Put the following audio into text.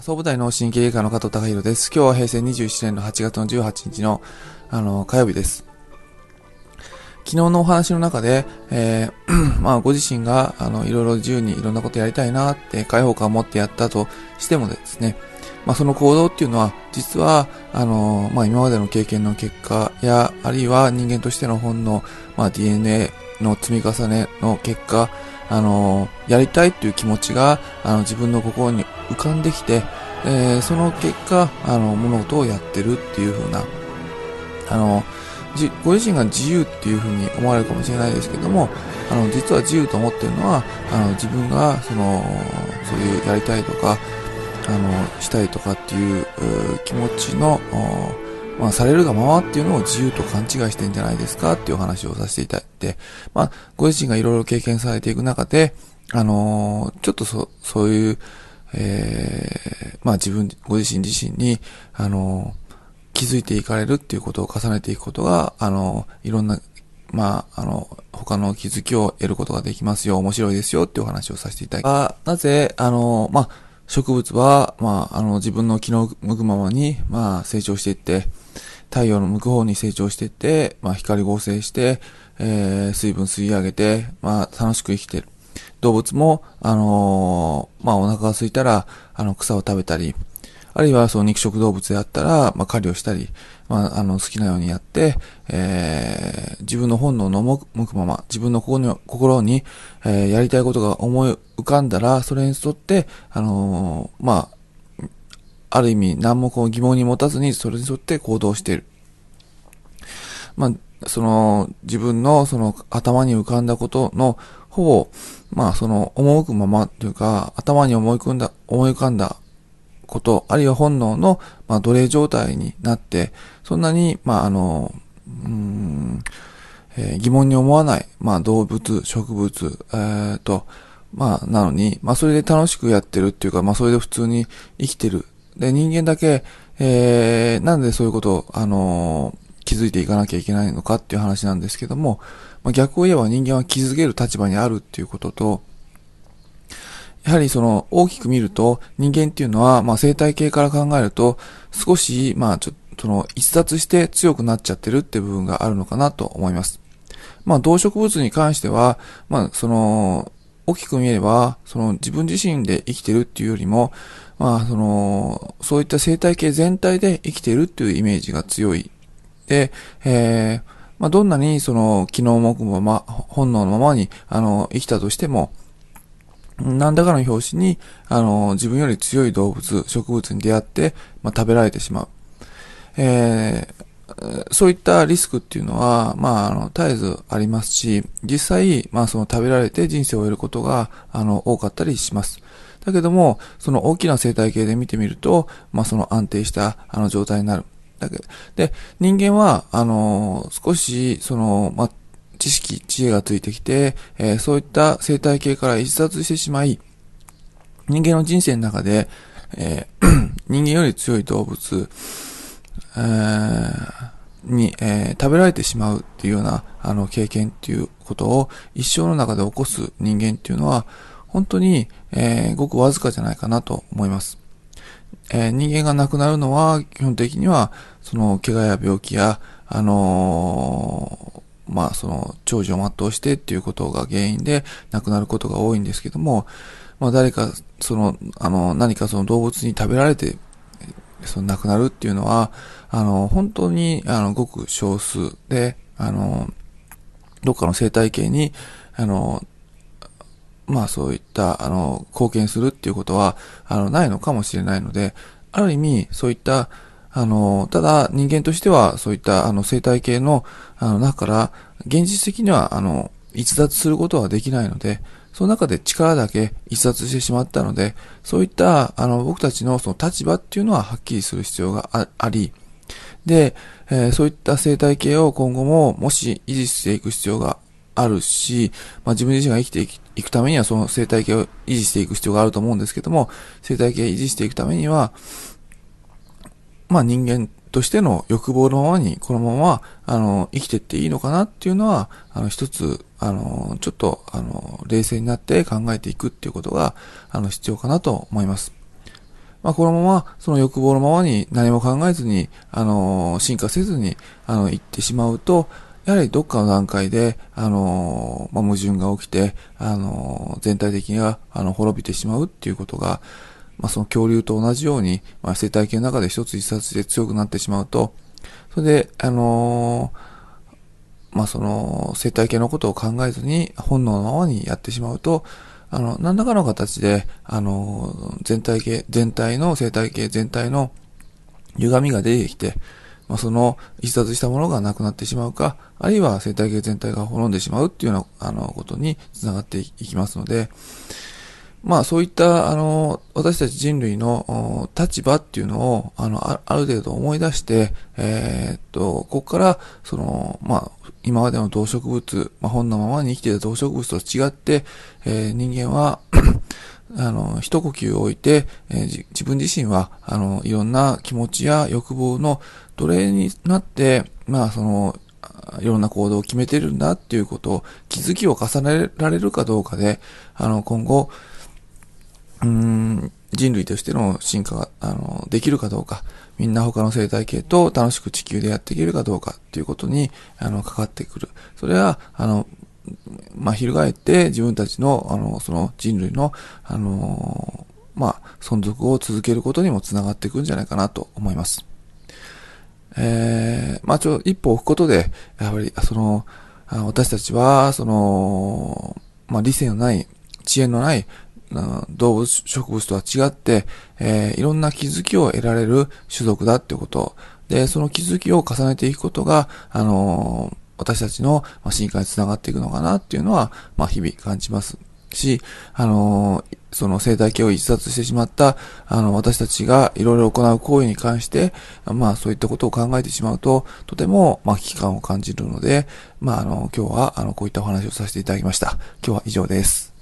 総武大脳神経外科の加藤隆弘です。今日は平成27年の8月の18日の、あの、火曜日です。昨日のお話の中で、えー、まあ、ご自身が、あの、いろいろ自由にいろんなことやりたいなって、開放感を持ってやったとしてもですね、まあ、その行動っていうのは、実は、あの、まあ、今までの経験の結果や、あるいは人間としての本能、まあ、DNA の積み重ねの結果、あの、やりたいっていう気持ちが、あの、自分の心に浮かんできて、えー、その結果、あの、物事をやってるっていう風な、あの、じ、ご自身が自由っていう風に思われるかもしれないですけども、あの、実は自由と思ってるのは、あの、自分が、その、そういうやりたいとか、あの、したいとかっていう、う気持ちの、まあ、されるがままっていうのを自由と勘違いしてんじゃないですかっていう話をさせていただいて、まあ、ご自身がいろいろ経験されていく中で、あのー、ちょっとそ、そういう、えー、まあ自分、ご自身自身に、あのー、気づいていかれるっていうことを重ねていくことが、あのー、いろんな、まあ、あの、他の気づきを得ることができますよ、面白いですよっていうお話をさせていただきます。なぜ、あの、まあ、植物は、まあ、あの、自分の気の向くままに、まあ、成長していって、太陽の向く方に成長していって、まあ、光合成して、えー、水分吸い上げて、まあ、楽しく生きてる。動物も、あのー、まあ、お腹が空いたら、あの、草を食べたり、あるいはその肉食動物であったら、まあ、狩りをしたり、まあ、あの、好きなようにやって、えー、自分の本能の向くまま、自分の心に、心にえー、やりたいことが思い浮かんだら、それに沿って、あのー、まあ、ある意味、何もこう疑問に持たずに、それに沿って行動している。まあ、その、自分のその頭に浮かんだことの、ほぼ、まあ、その、赴くままというか、頭に思い込んだ、思い浮かんだこと、あるいは本能の、まあ、奴隷状態になって、そんなに、まあ、あの、うん、えー、疑問に思わない、まあ、動物、植物、えー、と、まあ、なのに、まあ、それで楽しくやってるっていうか、まあ、それで普通に生きてる。で、人間だけ、えー、なんでそういうことを、あのー、気づいていかなきゃいけないのかっていう話なんですけども、まあ、逆を言えば人間は気づける立場にあるっていうことと、やはりその大きく見ると人間っていうのは、まあ生態系から考えると少し、まあちょっとその逸脱して強くなっちゃってるって部分があるのかなと思います。まあ動植物に関しては、まあその大きく見れば、その自分自身で生きてるっていうよりも、まあその、そういった生態系全体で生きているっていうイメージが強い。で、えー、まあどんなにその機能目まま、本能のままに、あの、生きたとしても、何らかの表紙に、あの、自分より強い動物、植物に出会って、まあ、食べられてしまう。えー、そういったリスクっていうのは、まあ、あの、絶えずありますし、実際、まあ、その食べられて人生を終えることが、あの、多かったりします。だけども、その大きな生態系で見てみると、まあ、その安定した、あの、状態になる。だけで、人間は、あの、少し、その、まあ、知識、知恵がついてきて、えー、そういった生態系から逸脱してしまい、人間の人生の中で、えー、人間より強い動物、えー、に、えー、食べられてしまうっていうような、あの、経験っていうことを一生の中で起こす人間っていうのは、本当に、えー、ごくわずかじゃないかなと思います。えー、人間が亡くなるのは、基本的には、その、怪我や病気や、あのまあその長寿を全うしてっていうことが原因で亡くなることが多いんですけども、まあ誰か、その、あの、何かその動物に食べられて、その亡くなるっていうのは、あの、本当に、あの、ごく少数で、あの、どっかの生態系に、あの、まあそういった、あの、貢献するっていうことは、あの、ないのかもしれないので、ある意味、そういった、あの、ただ人間としてはそういったあの生態系のあの中から現実的にはあの逸脱することはできないので、その中で力だけ逸脱してしまったので、そういったあの僕たちのその立場っていうのははっきりする必要があり、で、えー、そういった生態系を今後ももし維持していく必要があるし、まあ、自分自身が生きていくためにはその生態系を維持していく必要があると思うんですけども、生態系を維持していくためには、まあ人間としての欲望のままに、このまま、あの、生きてっていいのかなっていうのは、あの、一つ、あの、ちょっと、あの、冷静になって考えていくっていうことが、あの、必要かなと思います。まあ、このまま、その欲望のままに何も考えずに、あの、進化せずに、あの、行ってしまうと、やはりどっかの段階で、あの、まあ、矛盾が起きて、あの、全体的には、あの、滅びてしまうっていうことが、まあ、その恐竜と同じように、まあ、生態系の中で一つ一冊で強くなってしまうと、それで、あのまあ、その、生態系のことを考えずに、本能のままにやってしまうと、あの、何らかの形で、あの、全体系、全体の生態系全体の歪みが出てきて、まあ、その一冊したものがなくなってしまうか、あるいは生態系全体が滅んでしまうっていうような、あの、ことにつながっていきますので、まあそういった、あの、私たち人類の立場っていうのを、あの、ある程度思い出して、えー、っと、ここから、その、まあ、今までの動植物、まあ、本のままに生きていた動植物と違って、えー、人間は あの、一呼吸を置いて、えー、自分自身は、あの、いろんな気持ちや欲望の奴隷になって、まあ、その、いろんな行動を決めてるんだっていうことを、気づきを重ねられるかどうかで、あの、今後、うん、人類としての進化が、あの、できるかどうか、みんな他の生態系と楽しく地球でやっていけるかどうかっていうことに、あの、かかってくる。それは、あの、まあ、翻って自分たちの、あの、その人類の、あの、まあ、存続を続けることにもつながっていくんじゃないかなと思います。えー、まあ、ちょ、一歩置くことで、やはり、その、私たちは、その、まあ、理性のない、知恵のない、動物、植物とは違って、えー、いろんな気づきを得られる種族だってこと。で、その気づきを重ねていくことが、あのー、私たちの進化につながっていくのかなっていうのは、まあ、日々感じますし、あのー、その生態系を逸脱してしまった、あの、私たちがいろいろ行う行為に関して、まあ、そういったことを考えてしまうと、とても、まあ、危機感を感じるので、まあ、あの、今日は、あの、こういったお話をさせていただきました。今日は以上です。